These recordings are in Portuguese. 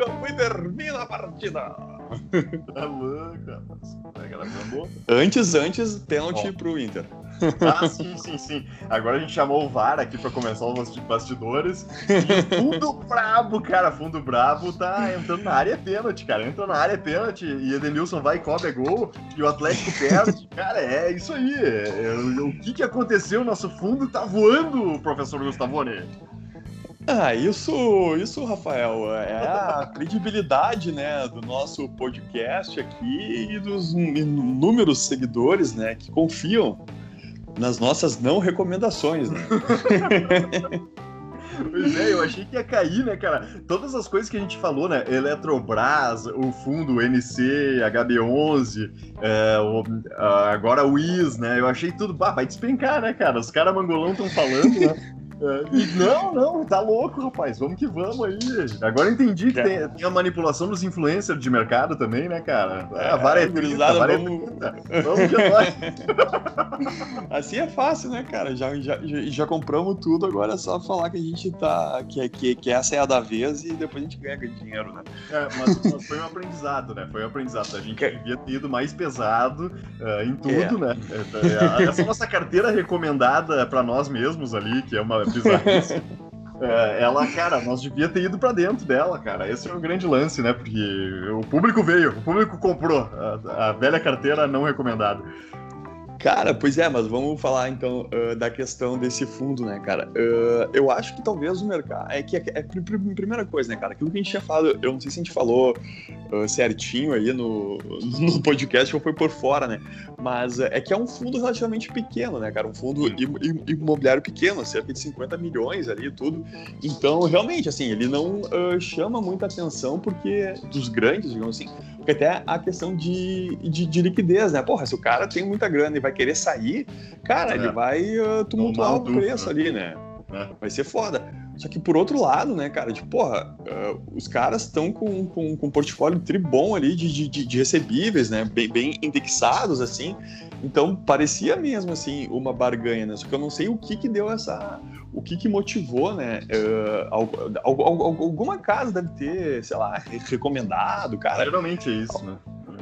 campo e termina a partida. Tá louco, rapaz. Antes, antes, pênalti oh. pro Inter. Ah, sim, sim, sim. Agora a gente chamou o VAR aqui pra começar os bastidores. E fundo brabo, cara. Fundo brabo tá entrando na área pênalti, cara. Entra na área pênalti e Edenilson vai e cobre gol e o Atlético perde. cara, é isso aí. É, o que que aconteceu? Nosso fundo tá voando, professor Gustavone. Ah, isso, isso, Rafael, é a credibilidade, né, do nosso podcast aqui e dos inúmeros seguidores, né, que confiam nas nossas não recomendações, né? Pois é, eu achei que ia cair, né, cara? Todas as coisas que a gente falou, né? Eletrobras, o fundo NC, HB11, é, o, agora o IS, né? Eu achei tudo. Bah, vai despencar, né, cara? Os caras mangolão estão falando, né? É, não, não, tá louco, rapaz. Vamos que vamos aí. Agora eu entendi que tem, tem, a manipulação dos influencers de mercado também, né, cara? É, a vara é 30, a vara é 30. Vamos que. Assim é fácil, né, cara? Já, já, já compramos tudo, agora é só falar que a gente tá. Que, que, que essa é a da vez e depois a gente ganha dinheiro, né? É, mas, mas foi um aprendizado, né? Foi um aprendizado. A gente que... devia ter ido mais pesado uh, em tudo, é. né? É, essa nossa carteira recomendada para nós mesmos ali, que é uma É, ela, cara, nós devia ter ido para dentro dela, cara. Esse é o grande lance, né? Porque o público veio, o público comprou a, a velha carteira não recomendada. Cara, pois é, mas vamos falar então uh, da questão desse fundo, né, cara? Uh, eu acho que talvez o mercado. É que é, é, primeira coisa, né, cara? Aquilo que a gente tinha falado, eu não sei se a gente falou uh, certinho aí no, no podcast ou foi por fora, né? Mas é que é um fundo relativamente pequeno, né, cara? Um fundo imobiliário pequeno, cerca de 50 milhões ali e tudo. Então, realmente, assim, ele não chama muita atenção porque dos grandes, digamos assim, porque até a questão de, de, de liquidez, né? Porra, se o cara tem muita grana e vai querer sair, cara, é. ele vai uh, tumultuar o preço né? ali, né? É. Vai ser foda. Só que por outro lado, né, cara, de porra, uh, os caras estão com, com, com um portfólio tribom ali de, de, de, recebíveis, né, bem, bem indexados, assim. Então parecia mesmo, assim, uma barganha, né? Só que eu não sei o que que deu essa. O que que motivou, né? Uh, alguma casa deve ter, sei lá, recomendado, cara. Geralmente é isso, né?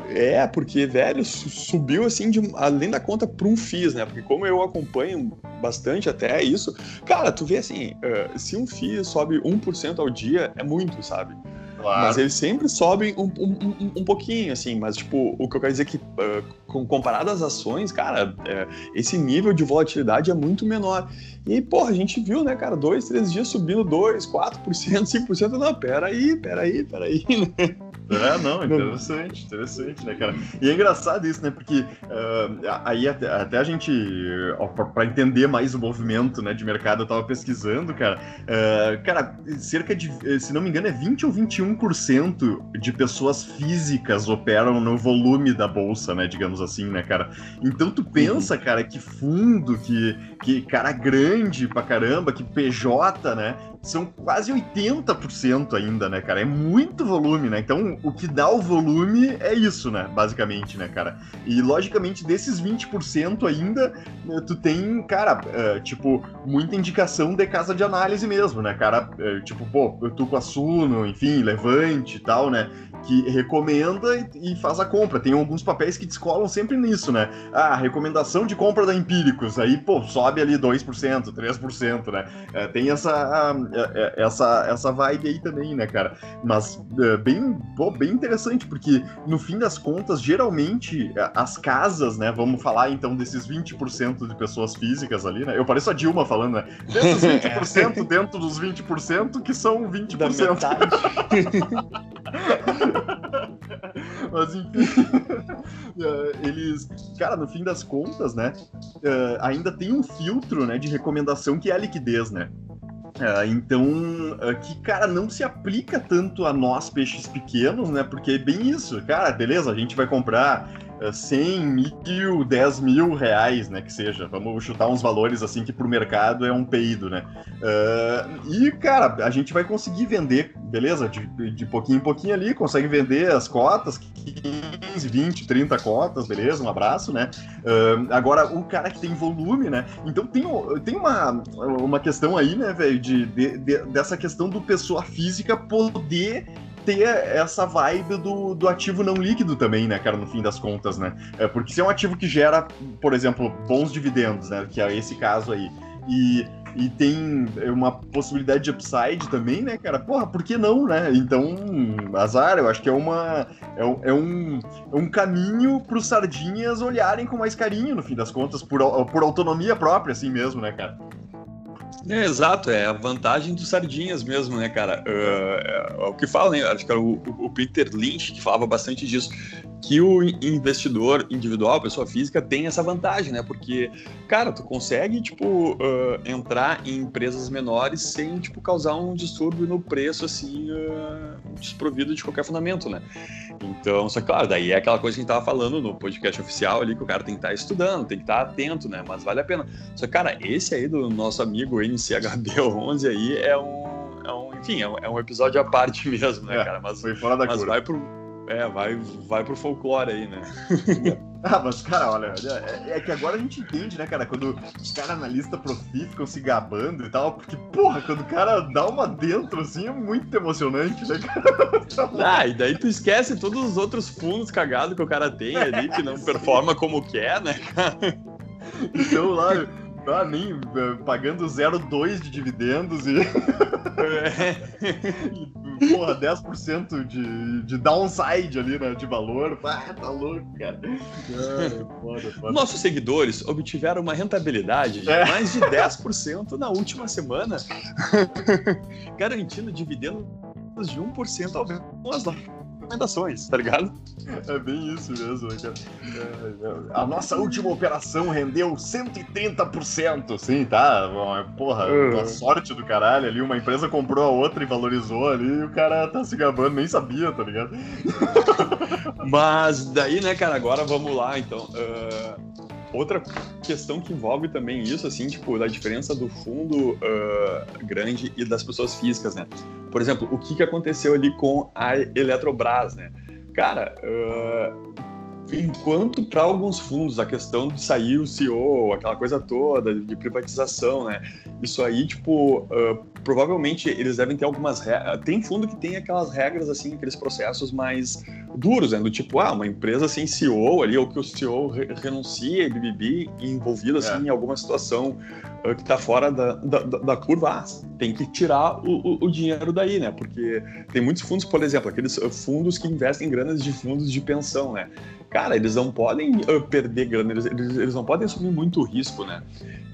É, porque, velho, subiu assim, de, além da conta para um FIIs, né? Porque como eu acompanho bastante até isso, cara, tu vê assim, uh, se um FII sobe 1% ao dia, é muito, sabe? Claro. Mas eles sempre sobem um, um, um, um, pouquinho, assim. Mas, tipo, o que eu quero dizer é que, uh, comparado às ações, cara, é, esse nível de volatilidade é muito menor. E, porra, a gente viu, né, cara, dois, três dias subindo 2, 4%, 5%. Não, peraí, peraí, peraí, né? É, não, interessante, interessante, né, cara? E é engraçado isso, né? Porque uh, aí até, até, a gente, para entender mais o movimento né, de mercado, eu tava pesquisando, cara. Uh, cara, cerca de, se não me engano, é 20 ou 21% de pessoas físicas operam no volume da bolsa, né? Digamos assim, né, cara? Então tu pensa, uhum. cara, que fundo, que, que cara grande pra caramba, que PJ, né? São quase 80% ainda, né, cara? É muito volume, né? Então, o que dá o volume é isso, né? Basicamente, né, cara? E, logicamente, desses 20% ainda, né, tu tem, cara, uh, tipo, muita indicação de casa de análise mesmo, né, cara? Uh, tipo, pô, tô com a Suno, enfim, Levante e tal, né? Que recomenda e, e, faz a compra. Tem alguns papéis que descolam sempre nisso, né? Ah, recomendação de compra da Empíricos. Aí, pô, sobe ali 2%, 3%, né? Uh, tem essa é, é, essa, essa vibe aí também, né, cara? Mas é, bem, pô, bem interessante, porque no fim das contas, geralmente, as casas, né? Vamos falar então desses 20% de pessoas físicas ali, né? Eu pareço a Dilma falando, né? Desses 20% dentro dos 20% que são 20%. Da Mas enfim, eles, cara, no fim das contas, né, ainda tem um filtro, né, de recomendação que é a liquidez, né? Uh, então, uh, que, cara, não se aplica tanto a nós, peixes pequenos, né? Porque é bem isso, cara, beleza, a gente vai comprar 100 mil, 10 mil reais, né, que seja. Vamos chutar uns valores assim que pro mercado é um peido, né? Uh, e, cara, a gente vai conseguir vender, beleza? De, de pouquinho em pouquinho ali, consegue vender as cotas, 15, 20, 30 cotas, beleza? Um abraço, né? Uh, agora, o cara que tem volume, né? Então tem, tem uma, uma questão aí, né, velho, de, de, de, dessa questão do pessoa física poder ter essa vibe do, do ativo não líquido também, né, cara, no fim das contas, né? É, porque se é um ativo que gera, por exemplo, bons dividendos, né, que é esse caso aí, e, e tem uma possibilidade de upside também, né, cara? Porra, por que não, né? Então, azar, eu acho que é uma é, um, é um, é um caminho sardinhas olharem com mais carinho, no fim das contas, por, por autonomia própria, assim mesmo, né, cara? É, exato, é a vantagem dos sardinhas mesmo, né, cara? Uh, é, é, o que fala, né? Acho que era o, o, Peter Lynch que falava bastante disso, que o investidor individual, pessoa física, tem essa vantagem, né? Porque, cara, tu consegue, tipo, uh, entrar em empresas menores sem, tipo, causar um distúrbio no preço, assim, uh, desprovido de qualquer fundamento, né? Então, só que, claro, daí é aquela coisa que a gente tava falando no podcast oficial ali, que o cara tem que estar tá estudando, tem que estar tá atento, né? Mas vale a pena. Só que, cara, esse aí do nosso amigo NCHB11 aí é um, é um enfim, é um, é um episódio à parte mesmo, né, é, cara? Mas, foi fora da mas cura. vai pro, é, vai, vai pro folclore aí, né? ah, mas, cara, olha, é, é, que agora a gente entende, né, cara, quando os caras analistas profi ficam se gabando e tal, porque, porra, quando o cara dá uma dentro, assim, é muito emocionante, né, cara? ah, e daí tu esquece todos os outros fundos cagados que o cara tem ali, que não performa como quer, né, cara? Então, lá ah, nem uh, pagando 0,2 de dividendos e. e porra, 10% de, de downside ali, né? De valor. Ah, tá louco, cara. Ah, foda, foda. Nossos seguidores obtiveram uma rentabilidade de é. mais de 10% na última semana, garantindo dividendos de 1% ao mês recomendações, tá ligado? É bem isso mesmo, cara. É, é. A nossa última operação rendeu 130%, sim, tá? Porra, uhum. a sorte do caralho ali. Uma empresa comprou a outra e valorizou ali e o cara tá se gabando, nem sabia, tá ligado? Mas daí, né, cara, agora vamos lá, então. Uh outra questão que envolve também isso, assim, tipo, da diferença do fundo uh, grande e das pessoas físicas, né? Por exemplo, o que, que aconteceu ali com a Eletrobras, né? Cara, uh, enquanto para alguns fundos a questão de sair o CEO, aquela coisa toda de privatização, né? Isso aí, tipo, uh, provavelmente eles devem ter algumas regras. Tem fundo que tem aquelas regras, assim, aqueles processos mais duros, né? Do tipo, ah, uma empresa sem CEO ali, ou que o CEO re renuncia e BBB envolvido, assim, é. em alguma situação uh, que está fora da, da, da, curva, ah, tem que tirar o, o, dinheiro daí, né? Porque tem muitos fundos, por exemplo, aqueles fundos que investem em granas de fundos de pensão, né? cara, eles não podem uh, perder grana, eles, eles, não podem assumir muito risco, né?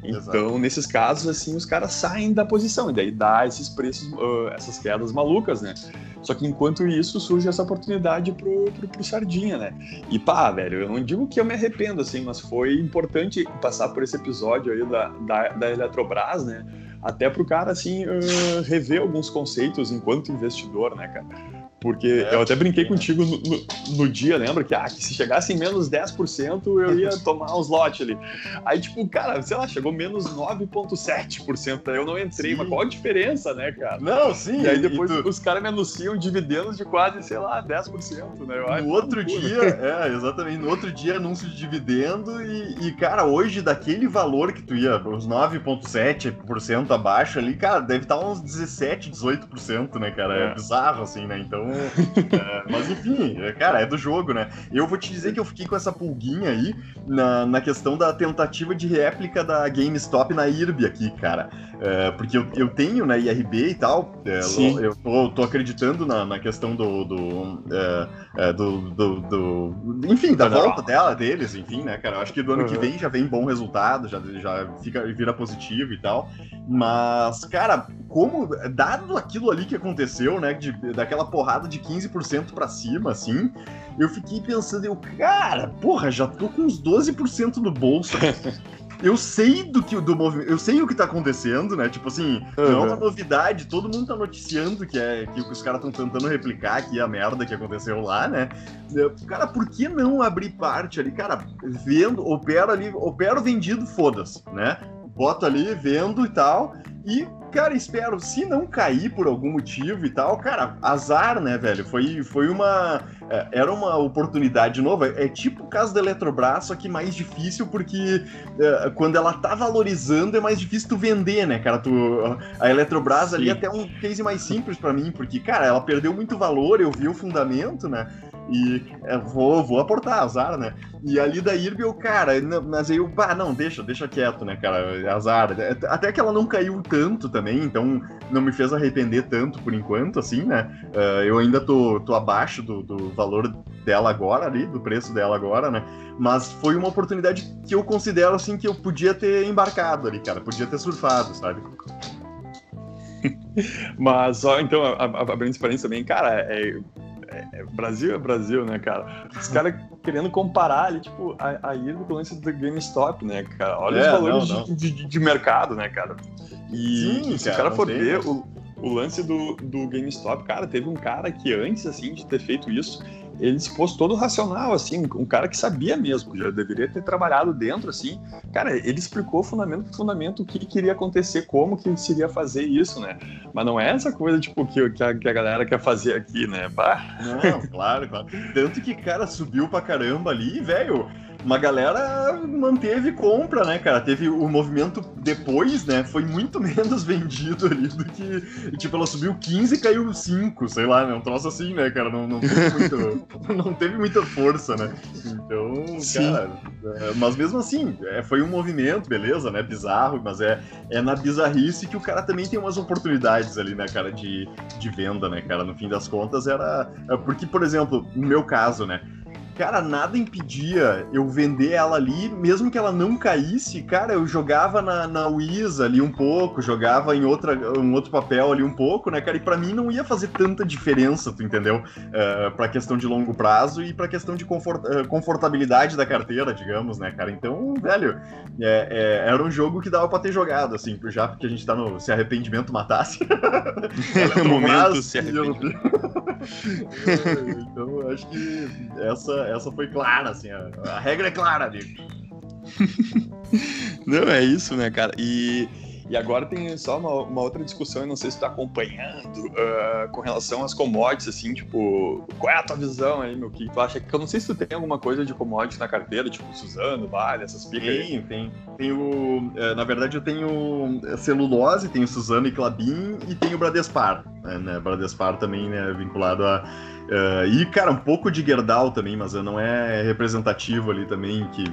Então, Exato. nesses casos, assim, os caras saem da posição, e daí dá esses preços, uh, essas quedas malucas, né? Só que enquanto isso, surge essa oportunidade pro, pro, pro, Sardinha, né? E pá, velho, eu não digo que eu me arrependo, assim, mas foi importante passar por esse episódio aí da, da, da Eletrobras, né? Até pro cara, assim, uh, rever alguns conceitos enquanto investidor, né, cara? Porque é, eu até brinquei contigo no, no, no, dia, lembra? Que, ah, que se chegasse em menos 10%, eu ia tomar uns lotes ali. Aí, tipo, cara, sei lá, chegou menos 9,7%. Aí eu não entrei, sim. mas qual a diferença, né, cara? Não, sim. E aí depois e tu... os caras me anunciam dividendos de quase, sei lá, 10%, né? Eu no outro dia, é, exatamente. No outro dia, anúncio de dividendo e, e, cara, hoje, daquele valor que tu ia, os 9,7% abaixo ali, cara, deve estar uns 17, 18%, né, cara? É, é bizarro, assim, né? Então é, mas enfim, é, cara, é do jogo, né? Eu vou te dizer que eu fiquei com essa pulguinha aí na, na questão da tentativa de réplica da GameStop na IRB aqui, cara. É, porque eu, eu tenho na né, IRB e tal, é, eu tô, tô, acreditando na, na questão do. do, é, do, do, do, enfim, da volta dela, deles, enfim, né, cara? Eu acho que do ano uhum. que vem já vem bom resultado, já, já fica, vira positivo e tal. Mas, cara, como, dado aquilo ali que aconteceu, né, de, daquela porrada de 15% para cima, assim, eu fiquei pensando, eu, cara, porra, já tô com uns 12% no bolso. eu sei do que do movimento, eu sei o que tá acontecendo, né? Tipo assim, uhum. não é uma novidade, todo mundo tá noticiando que é que os caras estão tentando replicar aqui a merda que aconteceu lá, né? Cara, por que não abrir parte ali, cara, vendo, opera ali, opera vendido, foda-se, né? Boto ali, vendo e tal E, cara, espero, se não cair por algum motivo e tal, cara, azar, né, velho? Foi, foi uma. É, era uma oportunidade nova. É tipo o caso da Eletrobras, só que mais difícil, porque é, quando ela tá valorizando, é mais difícil tu vender, né, cara? Tu, a Eletrobras Sim. ali é até um case mais simples para mim, porque, cara, ela perdeu muito valor, eu vi o fundamento, né? E é, vou, vou aportar, azar, né? E ali da Irbel, cara, mas aí eu, pá, não, deixa, deixa quieto, né, cara? Azar. Até que ela não caiu tanto também, então não me fez arrepender tanto por enquanto, assim, né? Uh, eu ainda tô, tô abaixo do, do valor dela agora ali, do preço dela agora, né? Mas foi uma oportunidade que eu considero, assim, que eu podia ter embarcado ali, cara. Podia ter surfado, sabe? Mas só, então, abrindo parênteses também, cara, é, é, Brasil é Brasil, né, cara? Os caras querendo comparar ali, tipo, a, a com o lance do GameStop, né, cara? Olha é, os valores não, não. De, de, de, mercado, né, cara? E, Sim, se cara, o cara for ver o, o lance do, do GameStop, cara, teve um cara que antes, assim, de ter feito isso, ele se pôs todo racional, assim, um cara que sabia mesmo, já deveria ter trabalhado dentro, assim. Cara, ele explicou fundamento por fundamento o que queria acontecer, como que seria fazer isso, né? Mas não é essa coisa, tipo, que, que, a, que a galera quer fazer aqui, né? Bah. Não, claro, claro. Tanto que, cara, subiu pra caramba ali, velho uma galera manteve compra, né, cara? Teve o movimento depois, né? Foi muito menos vendido ali do que. Tipo, ela subiu 15 e caiu 5, sei lá, né? Um troço assim, né, cara? Não, não, teve, muito, não teve muita força, né? Então, Sim. cara. É, mas mesmo assim, é, foi um movimento, beleza, né? Bizarro, mas é, é na bizarrice que o cara também tem umas oportunidades ali, né, cara, de, de venda, né, cara? No fim das contas, era. É porque, por exemplo, no meu caso, né? Cara, nada impedia eu vender ela ali, mesmo que ela não caísse, cara, eu jogava na, na Wiz ali um pouco, jogava em outra, um outro papel ali um pouco, né, cara, e para mim não ia fazer tanta diferença, tu entendeu? Uh, pra questão de longo prazo e pra questão de confort, uh, confortabilidade da carteira, digamos, né, cara, então, velho, é, é, era um jogo que dava pra ter jogado, assim, já porque a gente tá no Se Arrependimento Matasse. momento se arrependimento. então, acho que essa essa foi clara, assim, a, a regra é clara, amigo. Não, é isso, né, cara? E, e agora tem só uma, uma outra discussão, eu não sei se tu tá acompanhando, uh, com relação às commodities, assim, tipo, qual é a tua visão aí, meu? Que tu acha que eu não sei se tu tem alguma coisa de commodities na carteira, tipo Suzano, Vale, essas picas Tem, tem. Tenho, eh, na verdade, eu tenho celulose, tenho Suzano e Clabin e tenho Bradespar, né? né Bradespar também, né, vinculado a Uh, e, cara, um pouco de Gerdau também, mas não é representativo ali também, que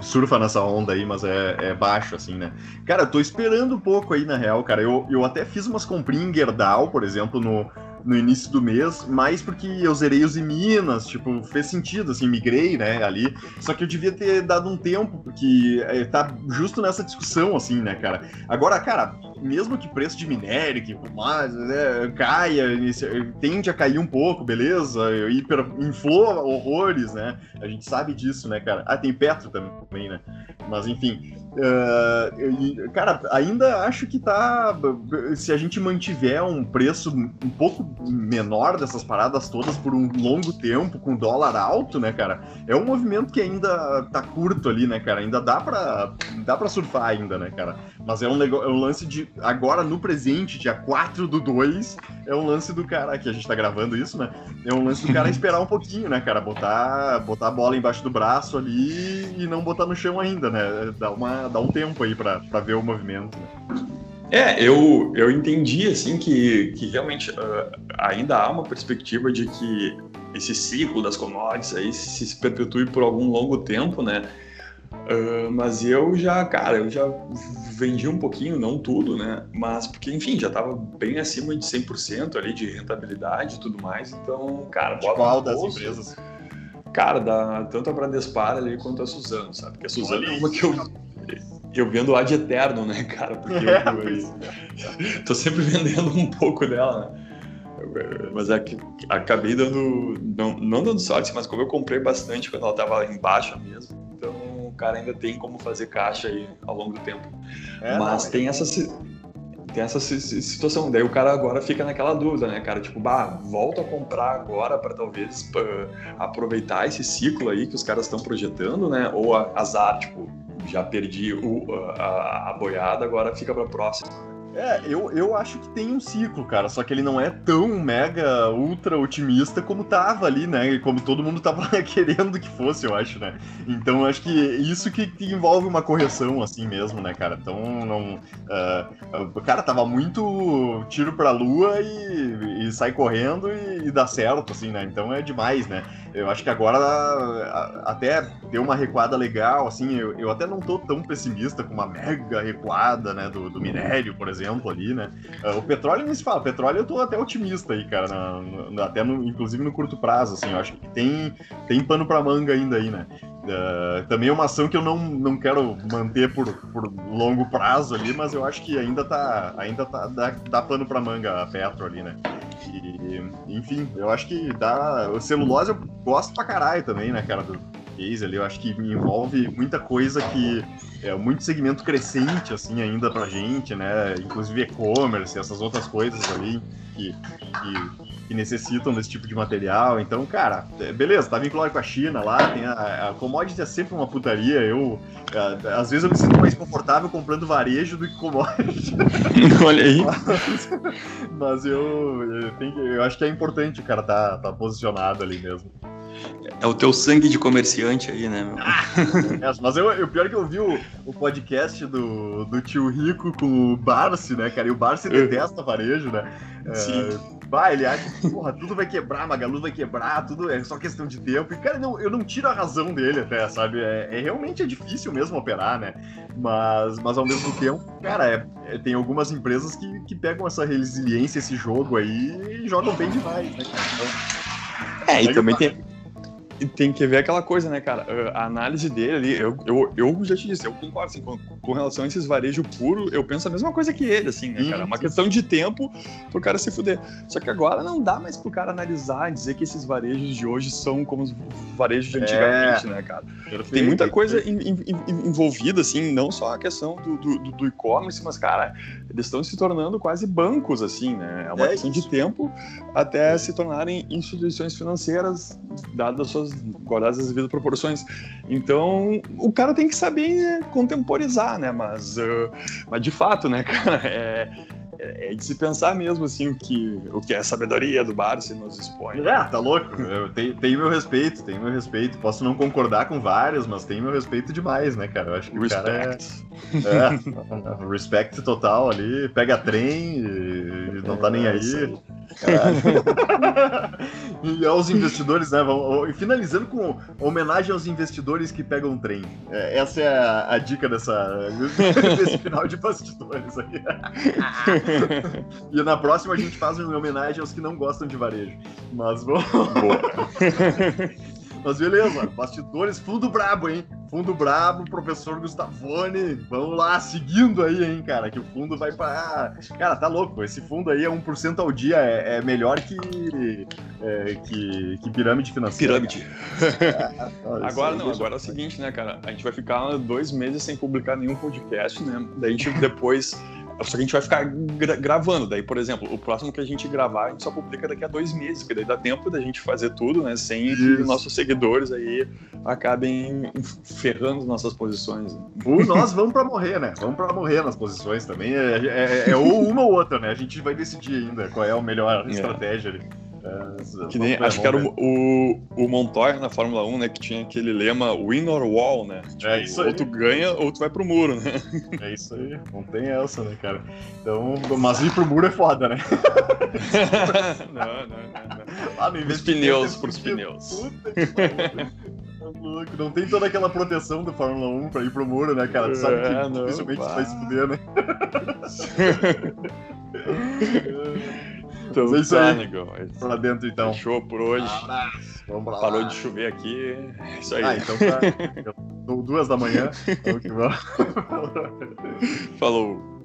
surfa nessa onda aí, mas é, é baixo, assim, né? Cara, eu tô esperando um pouco aí, na real, cara. Eu, eu até fiz umas comprinhas em Gerdau, por exemplo, no, no início do mês, mais porque eu zerei os em Minas, tipo, fez sentido, assim, migrei, né, ali. Só que eu devia ter dado um tempo, porque é, tá justo nessa discussão, assim, né, cara. Agora, cara, mesmo que preço de minério, que mais, né, caia, tende a cair um pouco, beleza? Hiper, inflou horrores, né? A gente sabe disso, né, cara? Ah, tem Petro também, né? Mas, enfim, Uh, cara, ainda acho que tá. Se a gente mantiver um preço um pouco menor dessas paradas todas por um longo tempo, com dólar alto, né, cara? É um movimento que ainda tá curto ali, né, cara? Ainda dá pra, dá pra surfar ainda, né, cara? Mas é um, é um lance de. Agora, no presente, dia 4 do 2, é um lance do cara. Que a gente tá gravando isso, né? É um lance do cara esperar um pouquinho, né, cara? Botar, botar a bola embaixo do braço ali e não botar no chão ainda, né? Dar uma dá um tempo aí para ver o movimento. Né? É, eu, eu entendi assim que, que realmente uh, ainda há uma perspectiva de que esse ciclo das commodities aí se, se perpetue por algum longo tempo, né? Uh, mas eu já, cara, eu já vendi um pouquinho, não tudo, né? Mas porque, enfim, já estava bem acima de 100% ali de rentabilidade e tudo mais. Então, cara, bota Qual das empresas? Cara, da, tanto a Bradespar ali quanto a Suzano, sabe? Porque a Suzano é uma que eu eu vendo de eterno, né, cara? Porque eu, eu, tô sempre vendendo um pouco dela, né? Mas é que acabei dando. Não, não dando sorte, mas como eu comprei bastante quando ela tava em baixa mesmo, então o cara ainda tem como fazer caixa aí ao longo do tempo. É, mas não, tem essa. Tem essa situação, daí o cara agora fica naquela dúvida, né, cara? Tipo, bah, volta a comprar agora para talvez aproveitar esse ciclo aí que os caras estão projetando, né? Ou azar, tipo, já perdi o, a, a boiada, agora fica para próxima. É, eu, eu acho que tem um ciclo, cara, só que ele não é tão mega ultra otimista como tava ali, né? E como todo mundo tava querendo que fosse, eu acho, né? Então acho que isso que, que, envolve uma correção, assim mesmo, né, cara? Então não. Uh, cara, tava muito tiro pra lua e, e sai correndo e, e, dá certo, assim, né? Então é demais, né? Eu acho que agora até deu uma recuada legal, assim, eu, eu até não tô tão pessimista com uma mega recuada, né, do, do minério, por exemplo, ali, né? Uh, o petróleo nem se fala, petróleo eu tô até otimista aí, cara, na, na, até no, inclusive no curto prazo, assim, eu acho que tem, tem pano pra manga ainda aí, né? Uh, também é uma ação que eu não, não quero manter por, por longo prazo ali, mas eu acho que ainda tá, ainda tá, dá, dá pano pra manga a Petro ali, né? E, enfim, eu acho que dá. O celulose eu gosto pra caralho também, né, cara, ali. Eu acho que envolve muita coisa que é muito segmento crescente, assim, ainda pra gente, né? Inclusive e-commerce, essas outras coisas ali que, que, que, necessitam desse tipo de material. Então, cara, é, beleza, tá vinculado com a China lá, tem a, a commodity é sempre uma putaria. Eu, a, às vezes eu me sinto mais confortável comprando varejo do que commodity. Olha aí. Mas, mas eu, eu, tenho, eu acho que é importante, cara, tá, tá posicionado ali mesmo. É o teu sangue de comerciante aí, né? Meu? Ah, mas eu, o pior é que eu vi o, o podcast do, do tio Rico com o Barsi, né, cara? E o Barsi detesta varejo, né? É, Sim. Vai, ele acha que, porra, tudo vai quebrar, Magalu vai quebrar, tudo é só questão de tempo. E, cara, não, eu não tiro a razão dele até, sabe? É, é realmente é difícil mesmo operar, né? Mas, mas ao mesmo tempo, cara, é, é, tem algumas empresas que, que pegam essa resiliência, esse jogo aí e jogam bem demais, né, cara? Então, é, e também tem, tem que ver aquela coisa, né, cara? A análise dele ali, eu, eu, eu já te disse, eu concordo, assim, com, com relação a esses varejo puro, eu penso a mesma coisa que ele, assim, né, cara? É uma questão de tempo pro cara se fuder. Só que agora não dá mais pro cara analisar e dizer que esses varejos de hoje são como os varejos de antigamente, é. né, cara? Perfeito, tem muita coisa envolvida, assim, não só a questão do, do, do e-commerce, mas, cara, eles estão se tornando quase bancos, assim, né? É uma é questão isso. de tempo até se tornarem instituições financeiras, dadas as suas guardadas as devidas proporções. Então, o cara tem que saber né, contemporizar, né? Mas, uh, mas de fato, né, cara, é, é, de se pensar mesmo, assim, o que, o que é a sabedoria do Barça nos expõe. É, tá louco. Eu tenho, tenho meu respeito, tenho meu respeito. Posso não concordar com vários, mas tenho meu respeito demais, né, cara? Eu acho que Respect. o cara é... é respect total ali, pega trem e não tá nem é, aí. e aos investidores, né? Vamos, finalizando com homenagem aos investidores que pegam trem. É, essa é a, a dica dessa, desse final de bastidores aqui. e na próxima a gente faz uma homenagem aos que não gostam de varejo. Mas vamos. Mas beleza, bastidores, fundo brabo, hein? Fundo brabo, professor Gustavone. Vamos lá, seguindo aí, hein, cara, que o fundo vai para. Cara, tá louco. Esse fundo aí é 1% ao dia, é, é melhor que, é, que, que pirâmide financeira. Pirâmide. agora não, agora é o seguinte, né, cara? A gente vai ficar dois meses sem publicar nenhum podcast, né? Daí a gente depois só que a gente vai ficar gra gravando. Daí, por exemplo, o próximo que a gente gravar, a gente só publica daqui a dois meses, porque daí dá tempo da gente fazer tudo, né? Sem Isso. que nossos seguidores aí acabem ferrando nossas posições. Né? Ou nós vamos para morrer, né? Vamos para morrer nas posições também. É, é, é, ou uma ou outra, né? A gente vai decidir ainda qual é a melhor é. estratégia ali. É, que nem, acho que era o, o, o, Montoya na Fórmula 1, né? Que tinha aquele lema win or wall, né? Tipo, é isso aí. Ou tu ganha ou tu vai pro muro, né? É isso aí. Não tem essa, né, cara? Então, mas ir pro muro é foda, né? não, não, não. não. Ah, pros pneus, pros pneus. Puta que tá louco. Não tem toda aquela proteção do Fórmula 1 pra ir pro muro, né, cara? Tu sabe que é, não, dificilmente tu vai se fuder, né? Então, é isso tá, aí. Negão. Pra dentro, então. Fechou por hoje. Abraço. Vamos lá. Parou de chover aqui. É isso aí. Ah, então tá. Duas da manhã. Vamos que vamos. Falou.